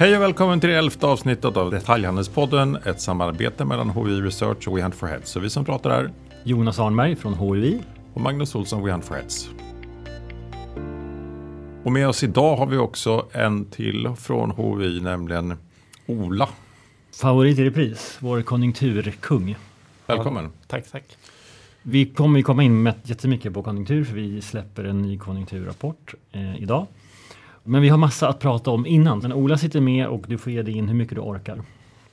Hej och välkommen till det elfte avsnittet av Detaljhandelspodden, ett samarbete mellan HUI Research och We Hunt for Heads. Så vi som pratar är Jonas Arnberg från HUI. och Magnus Olsson, We Hunt for Heads. Och med oss idag har vi också en till från HUI, nämligen Ola. Favorit i repris, vår konjunkturkung. Välkommen. Tack, tack. Vi kommer ju komma in med jättemycket på konjunktur för vi släpper en ny konjunkturrapport eh, idag. Men vi har massa att prata om innan. Men Ola sitter med och du får ge dig in hur mycket du orkar.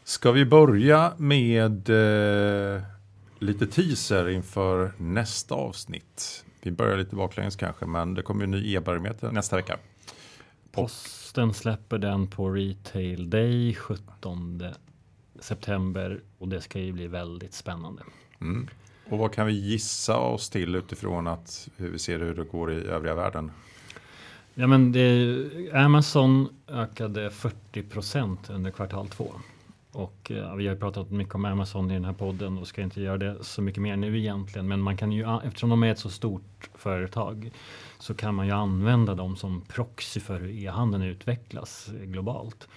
Ska vi börja med eh, lite teaser inför nästa avsnitt? Vi börjar lite baklänges kanske, men det kommer ju en ny e-barometer nästa vecka. Posten släpper den på Retail Day 17 september och det ska ju bli väldigt spännande. Mm. Och vad kan vi gissa oss till utifrån att hur vi ser hur det går i övriga världen? Ja, men det, Amazon ökade 40 procent under kvartal två. Och ja, vi har ju pratat mycket om Amazon i den här podden och ska inte göra det så mycket mer nu egentligen. Men man kan ju, eftersom de är ett så stort företag så kan man ju använda dem som proxy för hur e-handeln utvecklas globalt.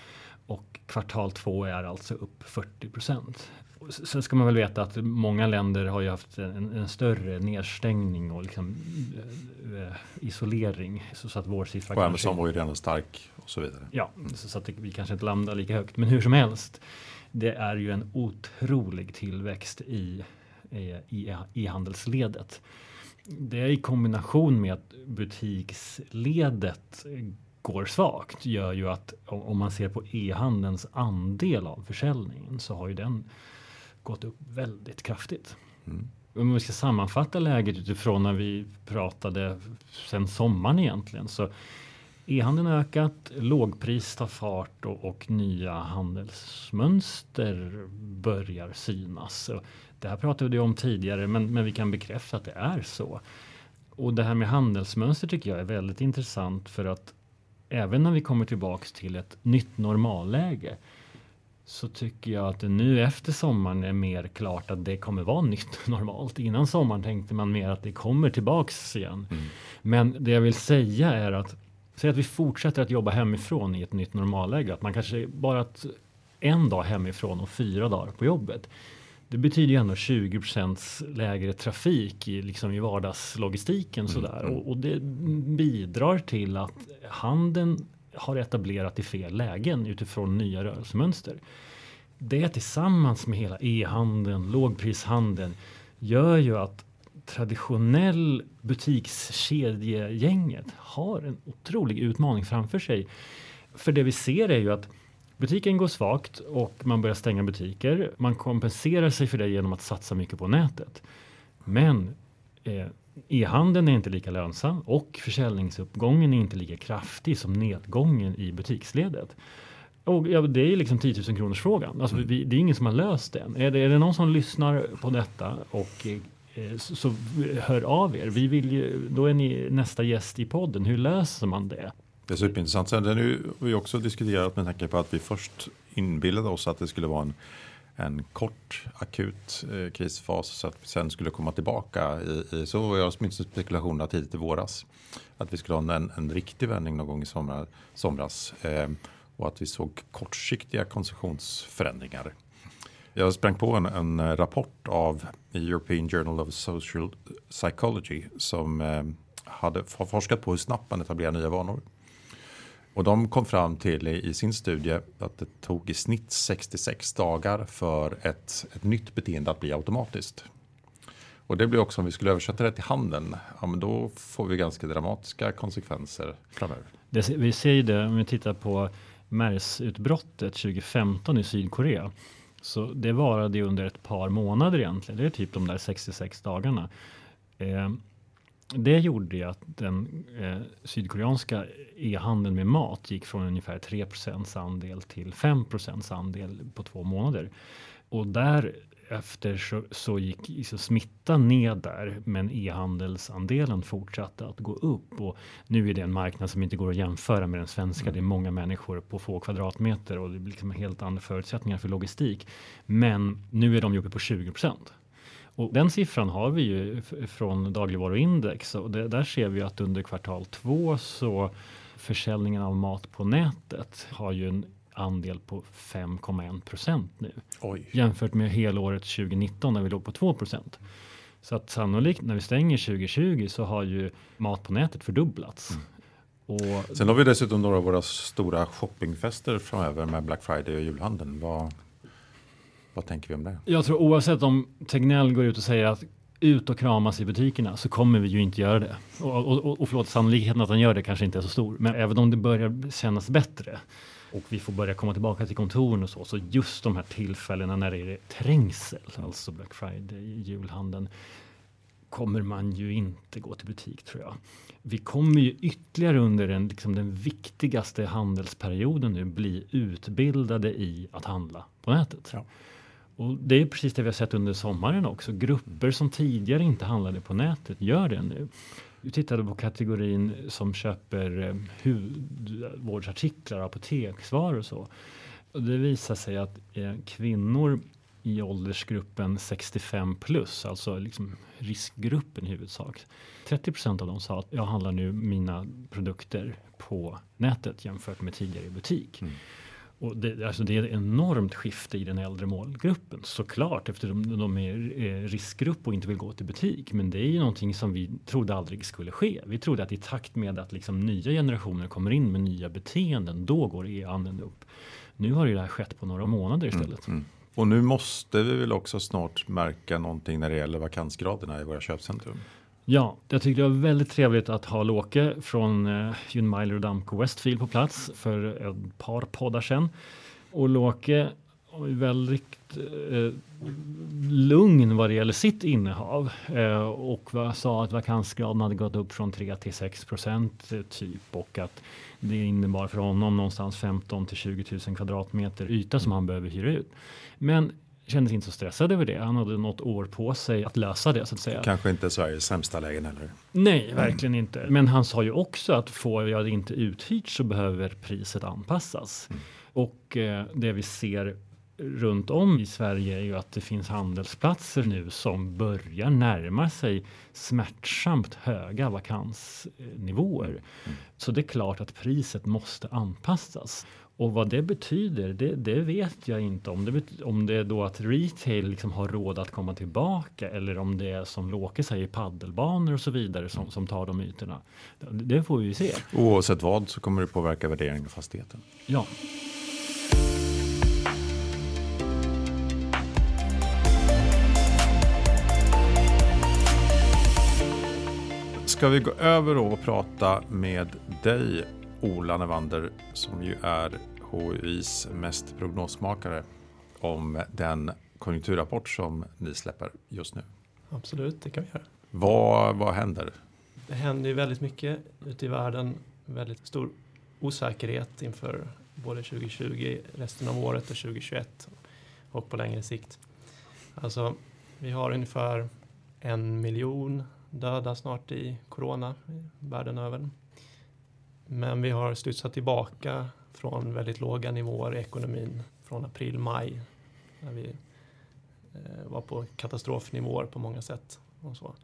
Och kvartal två är alltså upp 40 procent. Sen ska man väl veta att många länder har ju haft en, en större nedstängning och liksom, eh, isolering. Så, så att vår siffra Och. Amazon var ju redan stark och så vidare. Ja, så, så att det, vi kanske inte landar lika högt. Men hur som helst, det är ju en otrolig tillväxt i e-handelsledet. Det är i kombination med att butiksledet går svagt gör ju att om man ser på e-handelns andel av försäljningen så har ju den gått upp väldigt kraftigt. Mm. Om vi ska sammanfatta läget utifrån när vi pratade sen sommaren egentligen så E-handeln har ökat, lågpris tar fart och, och, nya handelsmönster börjar synas. Det här pratade vi om tidigare men, men vi kan bekräfta att det är så. Och det här med handelsmönster tycker jag är väldigt intressant för att även när vi kommer tillbaks till ett nytt normalläge så tycker jag att det nu efter sommaren är mer klart att det kommer vara nytt normalt. Innan sommaren tänkte man mer att det kommer tillbaks igen. Mm. Men det jag vill säga är att Säg att vi fortsätter att jobba hemifrån i ett nytt normalläge. Att man kanske bara att en dag hemifrån och fyra dagar på jobbet. Det betyder ju ändå 20% lägre trafik i, liksom i vardagslogistiken. Mm, sådär. Mm. Och, och, det bidrar till att handeln har etablerat i fel lägen utifrån nya rörelsemönster. Det tillsammans med hela e-handeln, lågprishandeln gör ju att traditionell butikskedjegänget har en otrolig utmaning framför sig. För det vi ser är ju att butiken går svagt och man börjar stänga butiker. Man kompenserar sig för det genom att satsa mycket på nätet. Men eh, e-handeln är inte lika lönsam och försäljningsuppgången är inte lika kraftig som nedgången i butiksledet. Och ja, det är liksom 10 000 kronors frågan. Alltså, vi, det är ingen som har löst den. Är det, är det någon som lyssnar på detta och så, så hör av er. Vi vill ju, då är ni nästa gäst i podden. Hur löser man det? Det är superintressant. Sen har vi också diskuterat med tanke på att vi först inbillade oss att det skulle vara en, en kort akut eh, krisfas så att vi sen skulle komma tillbaka. I, i, så var jag åtminstone spekulationerna tidigt i våras. Att vi skulle ha en, en riktig vändning någon gång i somra, somras. Eh, och att vi såg kortsiktiga konsumtionsförändringar. Jag sprang på en, en, rapport av European Journal of Social Psychology som eh, hade forskat på hur snabbt man etablerar nya vanor. Och de kom fram till i, sin studie att det tog i snitt 66 dagar för ett, ett nytt beteende att bli automatiskt. Och det blir också om vi skulle översätta det till handeln, ja, men då får vi ganska dramatiska konsekvenser framöver. Det, vi ser ju det om vi tittar på MERS-utbrottet 2015 i Sydkorea så det varade under ett par månader egentligen. Det är typ de där 66 dagarna. Eh, det gjorde ju att den eh, sydkoreanska e-handeln med mat gick från ungefär 3 andel till 5 andel på två månader. Och därefter så, så gick så smittan ner där, men e-handelsandelen fortsatte att gå upp. Och nu är det en marknad som inte går att jämföra med den svenska. Mm. Det är många människor på få kvadratmeter och det blir liksom helt andra förutsättningar för logistik. Men nu är de uppe på 20 och den siffran har vi ju från dagligvaruindex och det, där ser vi att under kvartal två så försäljningen av mat på nätet har ju en andel på 5,1 procent nu. Oj. Jämfört med helåret 2019 när vi låg på 2 procent. Så att sannolikt när vi stänger 2020 så har ju mat på nätet fördubblats. Mm. Och Sen har vi dessutom några av våra stora shoppingfester framöver med Black Friday och julhandeln. Vad, vad tänker vi om det? jag tror oavsett om Tegnell går ut och säger att ut och kramas i butikerna så kommer vi ju inte göra det. Och, och, och, och förlåt, sannolikheten att han gör det kanske inte är så stor. Men även om det börjar kännas bättre och vi får börja komma tillbaka till kontoren och så. Så just de här tillfällena när det är trängsel, alltså Black Friday, julhandeln, kommer man ju inte gå till butik tror jag. Vi kommer ju ytterligare under den, liksom den viktigaste handelsperioden nu bli utbildade i att handla på nätet. Ja. Och det är precis det vi har sett under sommaren också. Grupper som tidigare inte handlade på nätet gör det nu. Vi tittade på kategorin som köper eh, hudvårdsartiklar, apoteksvaror och så. Och det visar sig att eh, kvinnor i åldersgruppen 65 plus, alltså liksom riskgruppen i huvudsak. 30 procent av dem sa att jag handlar nu mina produkter på nätet jämfört med tidigare i butik. Mm. Och det, alltså det är ett enormt skifte i den äldre målgruppen såklart eftersom de är eh, riskgrupp och inte vill gå till butik. Men det är ju någonting som vi trodde aldrig skulle ske. Vi trodde att i takt med att liksom nya generationer kommer in med nya beteenden, då går e-handeln upp. Nu har ju det här skett på några månader istället. Mm. Och nu måste vi väl också snart märka någonting när det gäller vakansgraderna i våra köpcentrum. Ja, jag tyckte det var väldigt trevligt att ha Låke från eh, Unmiler och Damco Westfield på plats för ett par poddar sedan. Och Låke var väldigt eh, lugn vad det gäller sitt innehav eh, och vad, sa att vakansgraden hade gått upp från 3 till 6 procent eh, typ och att det innebar för honom någonstans 15 till 20 000 kvadratmeter yta som han behöver hyra ut. Men kändes inte så stressad över det. Han hade något år på sig att lösa det så att säga. Kanske inte Sveriges sämsta lägen heller. Nej, verkligen inte. Men han sa ju också att får jag det inte uthyrt så behöver priset anpassas. Mm. Och eh, det vi ser runt om i Sverige är ju att det finns handelsplatser nu som börjar närma sig smärtsamt höga vakansnivåer. Mm. Så det är klart att priset måste anpassas. Och vad det betyder, det, det vet jag inte. Om det, om det är då att retail liksom har råd att komma tillbaka eller om det är som Låke säger paddelbanor och så vidare som, som tar de ytorna. Det, det får vi ju se. Oavsett vad så kommer det påverka värderingen av fastigheten. Ja. Ska vi gå över och prata med dig, Ola Nevander, som ju är HUIs mest prognosmakare om den konjunkturrapport som ni släpper just nu. Absolut, det kan vi göra. Vad, vad händer? Det händer ju väldigt mycket ute i världen. Väldigt stor osäkerhet inför både 2020, resten av året och 2021 och på längre sikt. Alltså, vi har ungefär en miljon döda snart i corona världen över. Men vi har studsat tillbaka från väldigt låga nivåer i ekonomin från april, maj. När vi eh, var på katastrofnivåer på många sätt. Och så.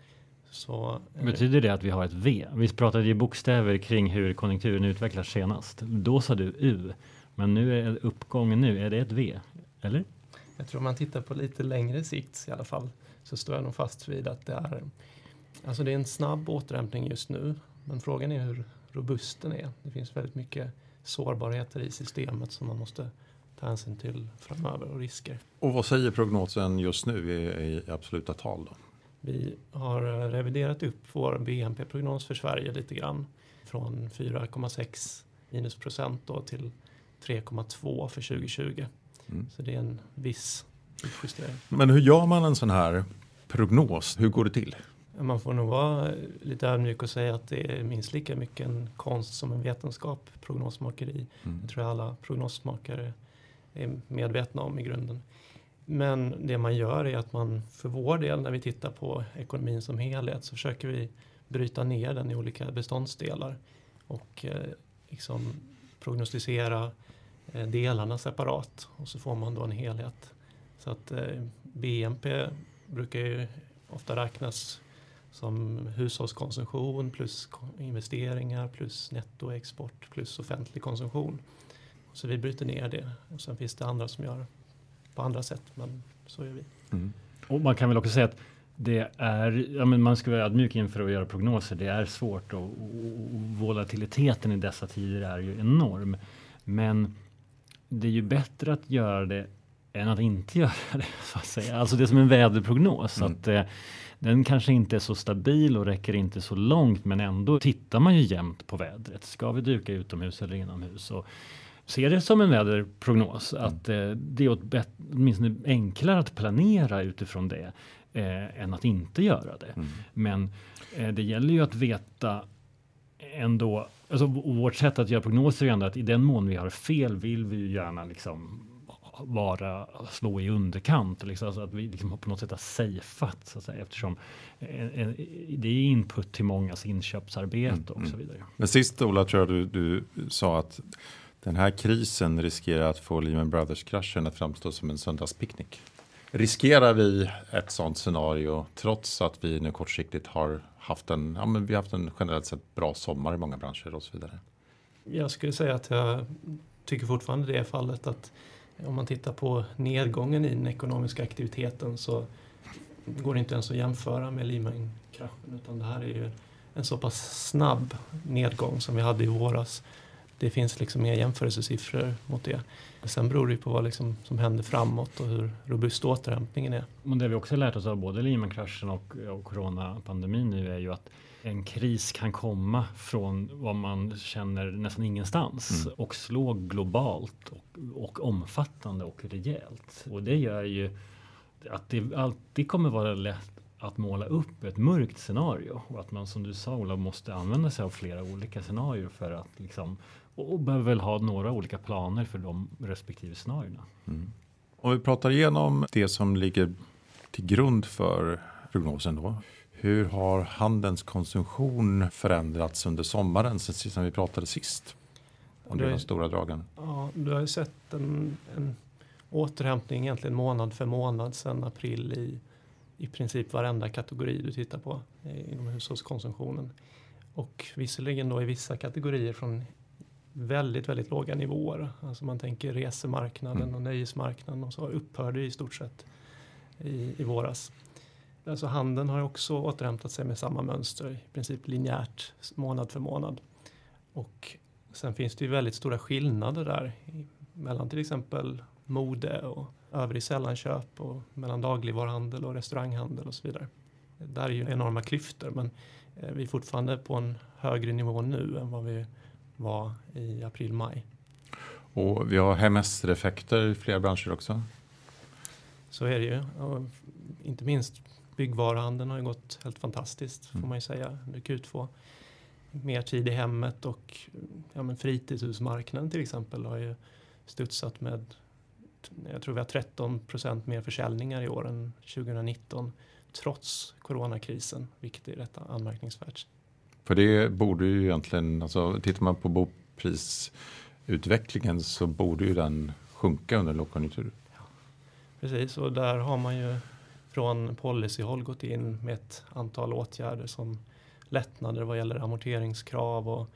Så, eh, Betyder det att vi har ett V? Vi pratade ju bokstäver kring hur konjunkturen utvecklas senast. Då sa du U, men nu är uppgången nu, är det ett V? Eller? Jag tror om man tittar på lite längre sikt i alla fall så står jag nog fast vid att det är Alltså det är en snabb återhämtning just nu men frågan är hur robust den är. Det finns väldigt mycket sårbarheter i systemet som man måste ta hänsyn till framöver och risker. Och vad säger prognosen just nu i, i absoluta tal? Då? Vi har reviderat upp vår BNP-prognos för Sverige lite grann från 4,6 minusprocent då till 3,2 för 2020. Mm. Så det är en viss uppjustering. Men hur gör man en sån här prognos? Hur går det till? Man får nog vara lite ödmjuk och säga att det är minst lika mycket en konst som en vetenskap, prognosmakeri. Mm. Det tror jag alla prognosmakare är medvetna om i grunden. Men det man gör är att man för vår del när vi tittar på ekonomin som helhet så försöker vi bryta ner den i olika beståndsdelar och eh, liksom prognostisera eh, delarna separat och så får man då en helhet. Så att eh, BNP brukar ju ofta räknas som hushållskonsumtion plus investeringar plus nettoexport plus offentlig konsumtion. Så vi bryter ner det. Och sen finns det andra som gör på andra sätt, men så gör vi. Mm. Och man kan väl också säga att det är, ja men man ska vara ödmjuk inför att göra prognoser. Det är svårt och, och, och volatiliteten i dessa tider är ju enorm. Men det är ju bättre att göra det än att inte göra det. Så att säga. Alltså det är som en väderprognos. Mm. Att, eh, den kanske inte är så stabil och räcker inte så långt men ändå tittar man ju jämt på vädret. Ska vi duka utomhus eller inomhus? Och ser det som en väderprognos mm. att eh, det är åtminstone enklare att planera utifrån det eh, än att inte göra det. Mm. Men eh, det gäller ju att veta ändå, alltså vårt sätt att göra prognoser är ändå att i den mån vi har fel vill vi ju gärna liksom vara, slå i underkant. Liksom, alltså att vi liksom på något sätt har safeat så att säga, eftersom en, en, det är input till mångas inköpsarbete mm, och så mm. vidare. Men sist Ola tror jag du, du sa att den här krisen riskerar att få Lehman Brothers-kraschen att framstå som en söndagspicknick. Riskerar vi ett sådant scenario trots att vi nu kortsiktigt har haft en, ja, men vi har haft en generellt sett bra sommar i många branscher och så vidare? Jag skulle säga att jag tycker fortfarande det är fallet att om man tittar på nedgången i den ekonomiska aktiviteten så går det inte ens att jämföra med Lehman-kraschen utan det här är ju en så pass snabb nedgång som vi hade i våras. Det finns liksom mer jämförelsesiffror mot det. Sen beror det ju på vad liksom som händer framåt och hur robust återhämtningen är. Men det vi också lärt oss av både Lehman-kraschen och, och coronapandemin nu är ju att en kris kan komma från vad man känner nästan ingenstans mm. och slå globalt och, och, omfattande och rejält. Och det gör ju att det alltid kommer vara lätt att måla upp ett mörkt scenario och att man som du sa Ola måste använda sig av flera olika scenarier för att liksom och behöver väl ha några olika planer för de respektive scenarierna. Mm. Om vi pratar igenom det som ligger till grund för prognosen då. Hur har handelns konsumtion förändrats under sommaren sen vi pratade sist? Om det är de stora dragen. Ja, du har ju sett en, en återhämtning egentligen månad för månad sedan april i i princip varenda kategori du tittar på inom hushållskonsumtionen. Och visserligen då i vissa kategorier från väldigt, väldigt låga nivåer. Alltså man tänker resemarknaden mm. och nöjesmarknaden och så upphörde i stort sett i, i våras. Alltså handeln har också återhämtat sig med samma mönster, i princip linjärt månad för månad. Och sen finns det ju väldigt stora skillnader där mellan till exempel mode och övrig sällanköp och mellan dagligvaruhandel och restauranghandel och så vidare. Där är ju enorma klyftor men eh, vi är fortfarande på en högre nivå nu än vad vi var i april-maj. Och vi har hemestereffekter i flera branscher också. Så är det ju. Och inte minst byggvaruhandeln har ju gått helt fantastiskt får mm. man ju säga under Q2. Mer tid i hemmet och ja, men fritidshusmarknaden till exempel har ju studsat med jag tror vi har 13 procent mer försäljningar i år än 2019 trots coronakrisen, vilket är rätt anmärkningsvärt. För det borde ju egentligen, alltså tittar man på boprisutvecklingen så borde ju den sjunka under lågkonjunktur. Ja, precis, och där har man ju från policyhåll gått in med ett antal åtgärder som lättnader vad gäller amorteringskrav och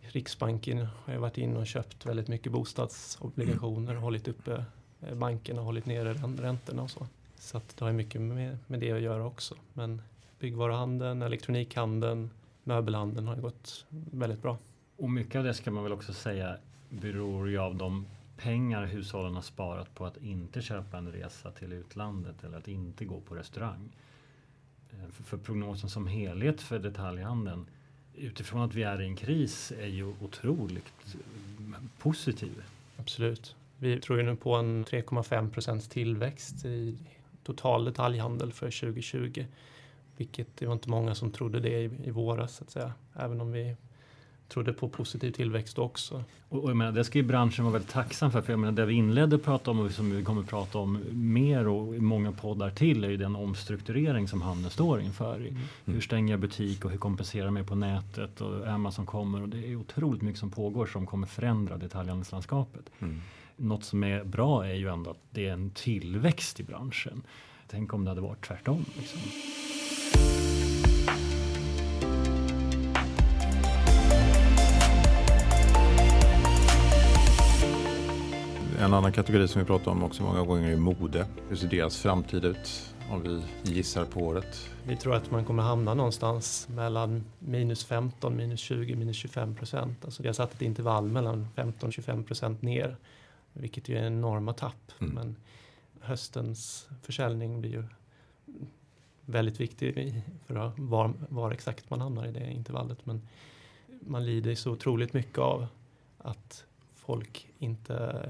Riksbanken har ju varit in och köpt väldigt mycket bostadsobligationer och hållit uppe eh, bankerna och hållit nere räntorna och så. Så att det har mycket med, med det att göra också. Men byggvaruhandeln, elektronikhandeln, möbelhandeln har gått väldigt bra. Och mycket av det ska man väl också säga beror ju av de pengar hushållen har sparat på att inte köpa en resa till utlandet eller att inte gå på restaurang. Eh, för, för prognosen som helhet för detaljhandeln utifrån att vi är i en kris är ju otroligt eh, positiv. Absolut. Vi tror ju nu på en 3,5 procents tillväxt i total detaljhandel för 2020. Vilket det var inte många som trodde det i, i våras så att säga. Även om vi trodde på positiv tillväxt också. Och, och jag menar, det ska ju branschen vara väldigt tacksam för. För jag menar, det vi inledde prata om och som vi kommer prata om mer och i många poddar till är ju den omstrukturering som handeln står inför. Mm. Hur stänger jag butik och hur kompenserar jag mig på nätet och Amazon kommer och det är otroligt mycket som pågår som kommer förändra detaljhandelslandskapet. Mm. Något som är bra är ju ändå att det är en tillväxt i branschen. Tänk om det hade varit tvärtom. Liksom. En annan kategori som vi pratar om också många gånger är mode. Hur ser deras framtid ut om vi gissar på året? Vi tror att man kommer hamna någonstans mellan minus 15, minus 20, minus 25 procent. Alltså vi har satt ett intervall mellan 15 och 25 procent ner, vilket ju är enorma tapp. Mm. Men höstens försäljning blir ju väldigt viktig för var, var exakt man hamnar i det intervallet. Men man lider så otroligt mycket av att folk inte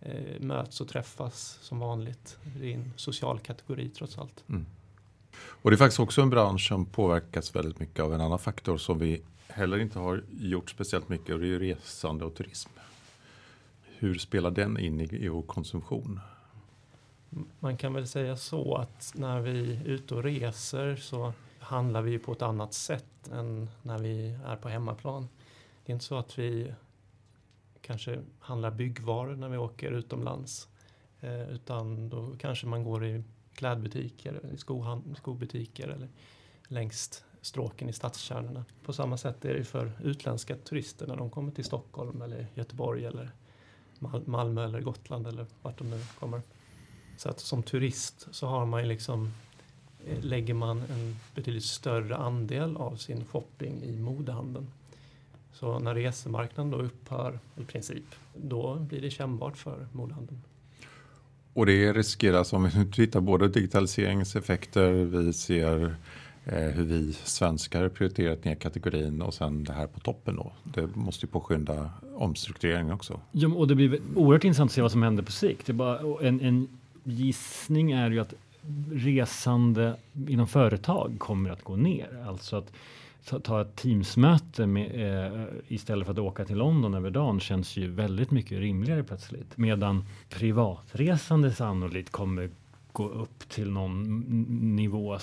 eh, möts och träffas som vanligt. Det är en social kategori trots allt. Mm. Och det är faktiskt också en bransch som påverkas väldigt mycket av en annan faktor som vi heller inte har gjort speciellt mycket och det är resande och turism. Hur spelar den in i, i vår konsumtion? Man kan väl säga så att när vi är ute och reser så handlar vi på ett annat sätt än när vi är på hemmaplan. Det är inte så att vi kanske handlar byggvaror när vi åker utomlands. Eh, utan då kanske man går i klädbutiker, i skobutiker eller längs stråken i stadskärnorna. På samma sätt är det för utländska turister när de kommer till Stockholm eller Göteborg eller Malmö eller Gotland eller vart de nu kommer. Så att som turist så har man ju liksom eh, lägger man en betydligt större andel av sin shopping i modehandeln. Så när resemarknaden då upphör i princip, då blir det kännbart för modehandeln. Och det riskeras om vi tittar både digitaliseringseffekter, vi ser eh, hur vi svenskar prioriterat ner kategorin och sen det här på toppen då. Det måste ju påskynda omstruktureringen också. Ja, och det blir oerhört intressant att se vad som händer på sikt. Det är bara en, en gissning är ju att resande inom företag kommer att gå ner. Alltså att ta ett Teamsmöte med, eh, istället för att åka till London över dagen känns ju väldigt mycket rimligare plötsligt. Medan privatresande sannolikt kommer gå upp till någon nivå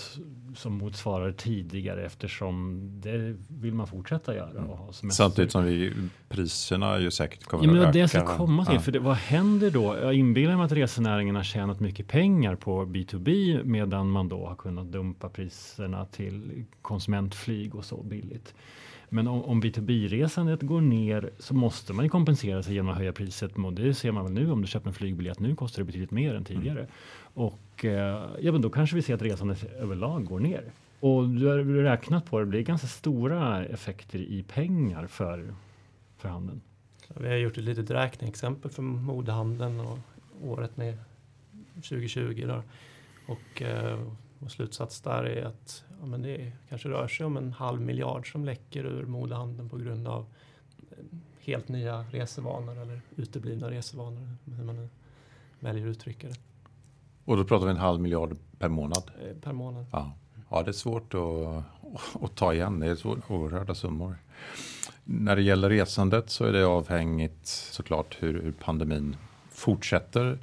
som motsvarar tidigare eftersom det vill man fortsätta göra. Och ha Samtidigt som vi, priserna ju säkert kommer ja, men att öka. Det ska komma till. Ja. För det, vad händer då? Jag inbillar mig att resenäringen har tjänat mycket pengar på B2B medan man då har kunnat dumpa priserna till konsumentflyg och så billigt. Men om, om B2B-resandet går ner så måste man ju kompensera sig genom att höja priset. Och det ser man väl nu om du köper en flygbiljett nu kostar det betydligt mer än tidigare. Mm. Och eh, ja, men då kanske vi ser att resandet överlag går ner. Och du har räknat på det, det blir ganska stora effekter i pengar för, för handeln. Vi har gjort ett litet räkneexempel för modehandeln och året med 2020. Då. Och eh, vår slutsats där är att ja, men det kanske rör sig om en halv miljard som läcker ur modehandeln på grund av eh, helt nya resevanor eller uteblivna resevanor, hur man nu väljer att uttrycka det. Och då pratar vi en halv miljard per månad? Eh, per månad. Ja, ja det är svårt att, att ta igen. Det är så oerhörda summor. När det gäller resandet så är det avhängigt såklart hur, hur pandemin fortsätter.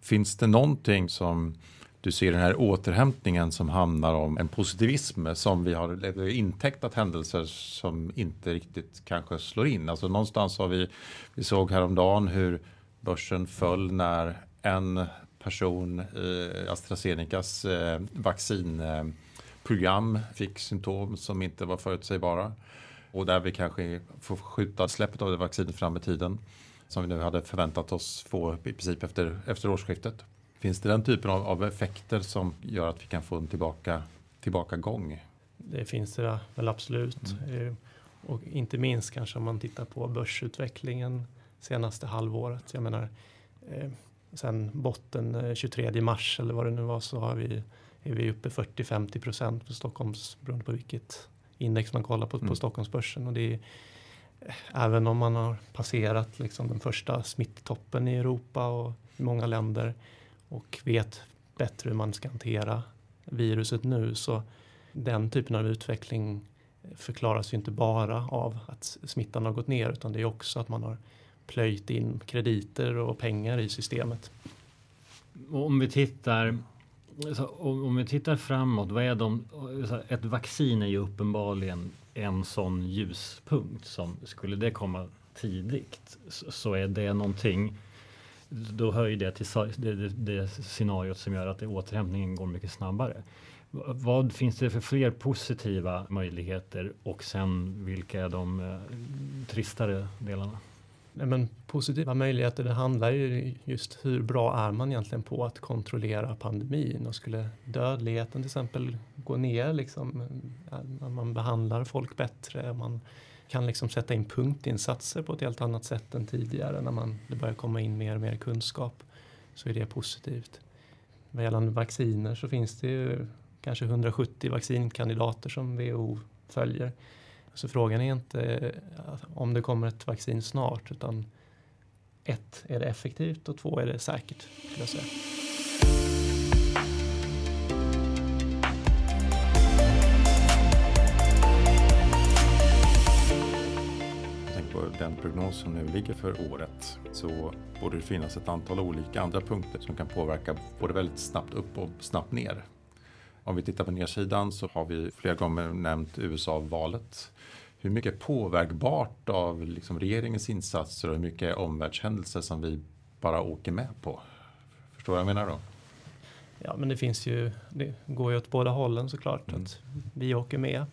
Finns det någonting som du ser den här återhämtningen som handlar om en positivism som vi har intäktat händelser som inte riktigt kanske slår in. Alltså någonstans har vi, vi såg häromdagen hur börsen föll när en person i AstraZenecas eh, vaccinprogram fick symptom som inte var förutsägbara. Och där vi kanske får skjuta släppet av det vaccinet fram i tiden som vi nu hade förväntat oss få i princip efter, efter årsskiftet. Finns det den typen av, av effekter som gör att vi kan få en tillbaka, tillbaka gång? Det finns det väl absolut. Mm. Eh, och inte minst kanske om man tittar på börsutvecklingen senaste halvåret. Jag menar, eh, sen botten 23 eh, mars eller vad det nu var så har vi, är vi uppe 40-50 procent på Stockholms, beroende på vilket index man kollar på, mm. på Stockholmsbörsen. Och det är, även om man har passerat liksom den första smitttoppen i Europa och i många länder och vet bättre hur man ska hantera viruset nu så den typen av utveckling förklaras ju inte bara av att smittan har gått ner utan det är också att man har plöjt in krediter och pengar i systemet. Om vi tittar om vi tittar framåt, vad är de, ett vaccin är ju uppenbarligen en sån ljuspunkt som skulle det komma tidigt så är det någonting då hör ju det till det, det, det scenariot som gör att återhämtningen går mycket snabbare. Vad finns det för fler positiva möjligheter och sen vilka är de eh, tristare delarna? Nej, men positiva möjligheter, det handlar ju just hur bra är man egentligen på att kontrollera pandemin och skulle dödligheten till exempel gå ner, liksom, eh, man behandlar folk bättre, man kan liksom sätta in punktinsatser på ett helt annat sätt än tidigare när man, det börjar komma in mer och mer kunskap så är det positivt. Vad gällande vacciner så finns det ju kanske 170 vaccinkandidater som WHO följer. Så frågan är inte eh, om det kommer ett vaccin snart utan ett, är det effektivt och två, är det säkert? Skulle jag säga. Den prognos som nu ligger för året så borde det finnas ett antal olika andra punkter som kan påverka både väldigt snabbt upp och snabbt ner. Om vi tittar på nedsidan så har vi flera gånger nämnt USA-valet. Hur mycket påverkbart av liksom regeringens insatser och hur mycket är omvärldshändelser som vi bara åker med på? Förstår du vad jag menar då? Ja, men det finns ju, det går ju åt båda hållen såklart. Mm. Att vi åker med,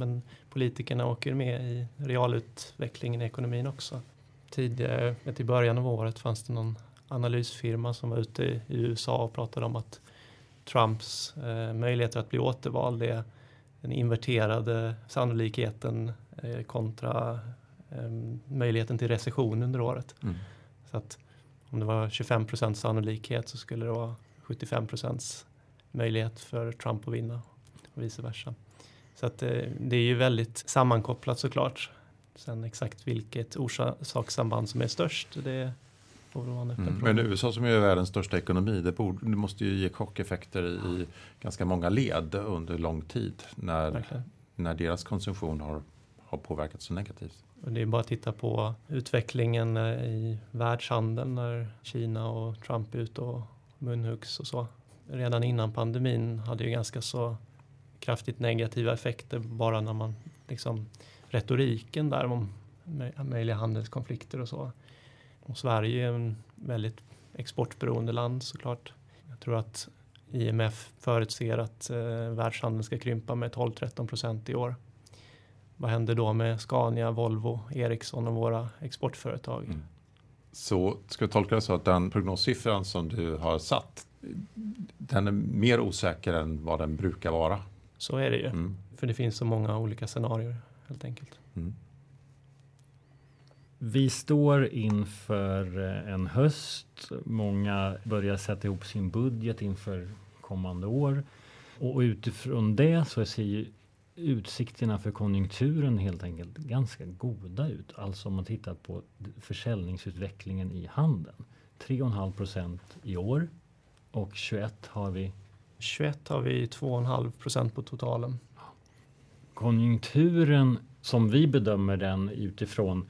men politikerna åker med i realutvecklingen i ekonomin också. Tidigare, i början av året fanns det någon analysfirma som var ute i USA och pratade om att Trumps eh, möjligheter att bli återvald är den inverterade sannolikheten eh, kontra eh, möjligheten till recession under året. Mm. Så att om det var 25 procents sannolikhet så skulle det vara 75 procents möjlighet för Trump att vinna och vice versa. Så att eh, det är ju väldigt sammankopplat såklart. Sen exakt vilket orsakssamband som är störst, det får en öppen mm. Men USA som är världens största ekonomi, det, borde, det måste ju ge chockeffekter i ganska många led under lång tid när, när deras konsumtion har, har påverkats så negativt. Och det är bara att titta på utvecklingen eh, i världshandeln när Kina och Trump är ute och munhuggs och så. Redan innan pandemin hade ju ganska så kraftigt negativa effekter bara när man liksom retoriken där om möjliga handelskonflikter och så. Och Sverige är en väldigt exportberoende land såklart. Jag tror att IMF förutser att eh, världshandeln ska krympa med 12-13 procent i år. Vad händer då med Scania, Volvo, Ericsson och våra exportföretag? Mm. Så ska jag tolka det så att den prognossiffran som du har satt, den är mer osäker än vad den brukar vara? Så är det ju. Mm. För det finns så många olika scenarier helt enkelt. Mm. Vi står inför eh, en höst. Många börjar sätta ihop sin budget inför kommande år. Och utifrån det så ser ju utsikterna för konjunkturen helt enkelt ganska goda ut. Alltså om man tittar på försäljningsutvecklingen i handeln. 3,5 procent i år och 21 har vi 21 har vi 2,5 procent på totalen. Konjunkturen som vi bedömer den utifrån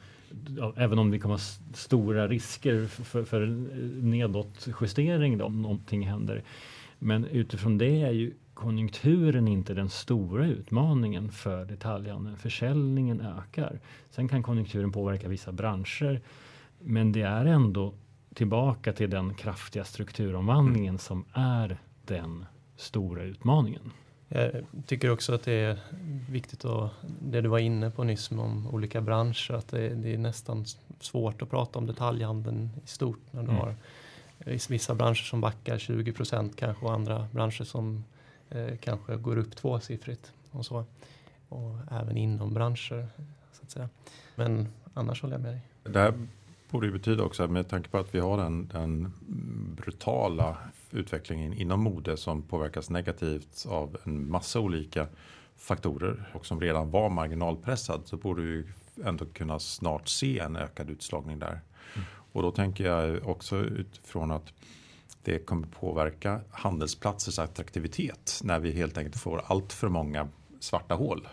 även om det kommer stora risker för, för nedåtjustering då, om någonting händer. Men utifrån det är ju konjunkturen inte den stora utmaningen för detaljhandeln. Försäljningen ökar. Sen kan konjunkturen påverka vissa branscher. Men det är ändå tillbaka till den kraftiga strukturomvandlingen som är den stora utmaningen. Jag tycker också att det är viktigt att, det du var inne på nyss om olika branscher, att det, det är nästan svårt att prata om detaljhandeln i stort när du mm. har vissa branscher som backar 20 procent kanske och andra branscher som eh, kanske går upp tvåsiffrigt och så. Och även inom branscher så att säga. Men annars håller jag med dig. Det här borde ju betyda också med tanke på att vi har den, den brutala utvecklingen inom mode som påverkas negativt av en massa olika faktorer och som redan var marginalpressad så borde vi ändå kunna snart se en ökad utslagning där. Mm. Och då tänker jag också utifrån att det kommer påverka handelsplatsers attraktivitet när vi helt enkelt får allt för många svarta hål.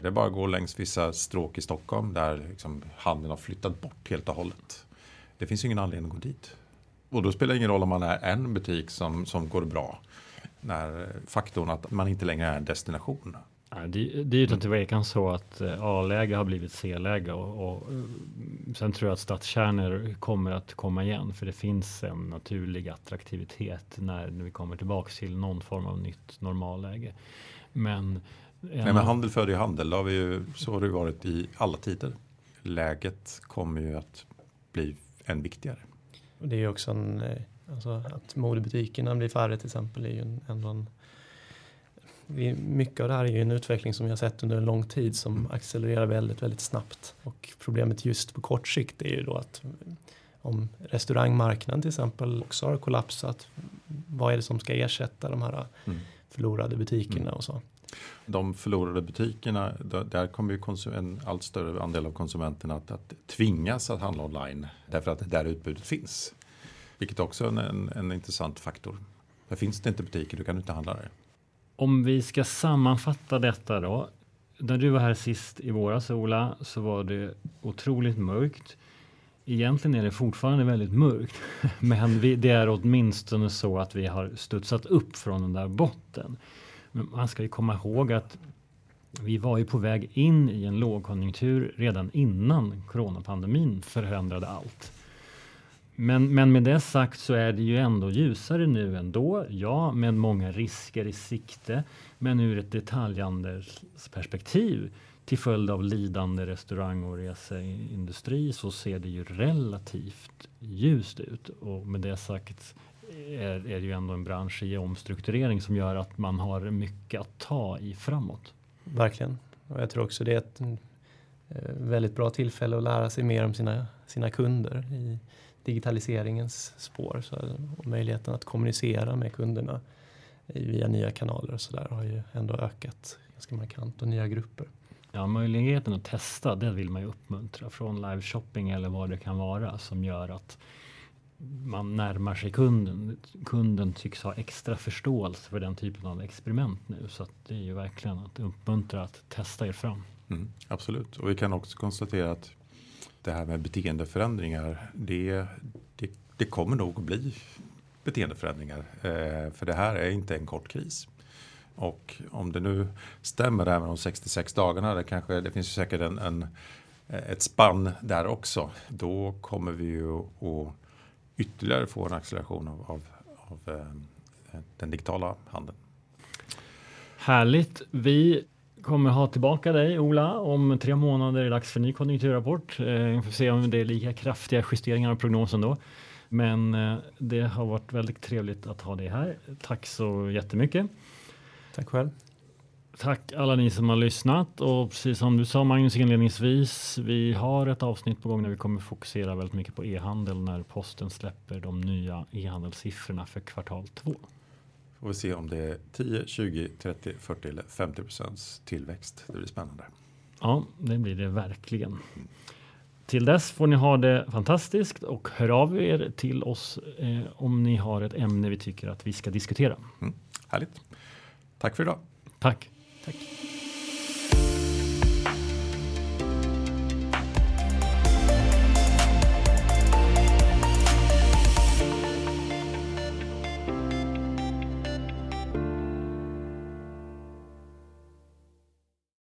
Det är bara att gå längs vissa stråk i Stockholm där liksom handeln har flyttat bort helt och hållet. Det finns ingen anledning att gå dit. Och då spelar det ingen roll om man är en butik som, som går bra. När faktorn att man inte längre är en destination. Det, det är utan tvekan så att eh, A-läge har blivit C-läge och, och, eh, sen tror jag att stadskärnor kommer att komma igen för det finns en naturlig attraktivitet när vi kommer tillbaks till någon form av nytt normalläge. Men, Nej, men handel föder ju handel, det har vi ju, så har det varit i alla tider. Läget kommer ju att bli än viktigare. Och det är också en, eh, alltså att modebutikerna blir färre till exempel är ju en, ändå en mycket av det här är ju en utveckling som vi har sett under en lång tid som accelererar väldigt, väldigt snabbt. Och problemet just på kort sikt är ju då att om restaurangmarknaden till exempel också har kollapsat, vad är det som ska ersätta de här mm. förlorade butikerna mm. och så? De förlorade butikerna, där kommer ju en allt större andel av konsumenterna att, att tvingas att handla online därför att det där utbudet finns. Vilket också är en, en, en intressant faktor. För finns det inte butiker, då kan du inte handla där. Om vi ska sammanfatta detta då. När du var här sist i våras Ola så var det otroligt mörkt. Egentligen är det fortfarande väldigt mörkt, men vi, det är åtminstone så att vi har studsat upp från den där botten. Men man ska ju komma ihåg att vi var ju på väg in i en lågkonjunktur redan innan coronapandemin förändrade allt. Men, men med det sagt så är det ju ändå ljusare nu ändå. Ja, med många risker i sikte, men ur ett detaljhandelsperspektiv till följd av lidande restaurang och reseindustri så ser det ju relativt ljust ut. Och med det sagt är, är det ju ändå en bransch i omstrukturering som gör att man har mycket att ta i framåt. Verkligen. Och jag tror också det är ett eh, väldigt bra tillfälle att lära sig mer om sina, sina kunder i digitaliseringens spår. Så, och möjligheten att kommunicera med kunderna via nya kanaler och så där har ju ändå ökat ganska markant och nya grupper. Ja, möjligheten att testa, det vill man ju uppmuntra från live shopping eller vad det kan vara som gör att man närmar sig kunden. Kunden tycks ha extra förståelse för den typen av experiment nu. Så det är ju verkligen att uppmuntra att testa er fram. Mm, absolut, och vi kan också konstatera att det här med beteendeförändringar, det, det, det kommer nog att bli beteendeförändringar. Eh, för det här är inte en kort kris. Och om det nu stämmer det här med de 66 dagarna, det, kanske, det finns säkert en, en, ett spann där också. Då kommer vi ju att ytterligare få en acceleration av, av, av eh, den digitala handeln. Härligt. Vi kommer ha tillbaka dig Ola om tre månader. är det dags för ny konjunkturrapport. Eh, vi får se om det är lika kraftiga justeringar av prognosen då. Men eh, det har varit väldigt trevligt att ha dig här. Tack så jättemycket. Tack själv. Tack alla ni som har lyssnat och precis som du sa Magnus inledningsvis. Vi har ett avsnitt på gång där vi kommer fokusera väldigt mycket på e-handel när posten släpper de nya e-handelssiffrorna för kvartal två. Får vi se om det är 10, 20, 30, 40 eller 50 procents tillväxt. Det blir spännande. Ja, det blir det verkligen. Till dess får ni ha det fantastiskt och hör av er till oss eh, om ni har ett ämne vi tycker att vi ska diskutera. Mm, härligt. Tack för idag. Tack. Tack.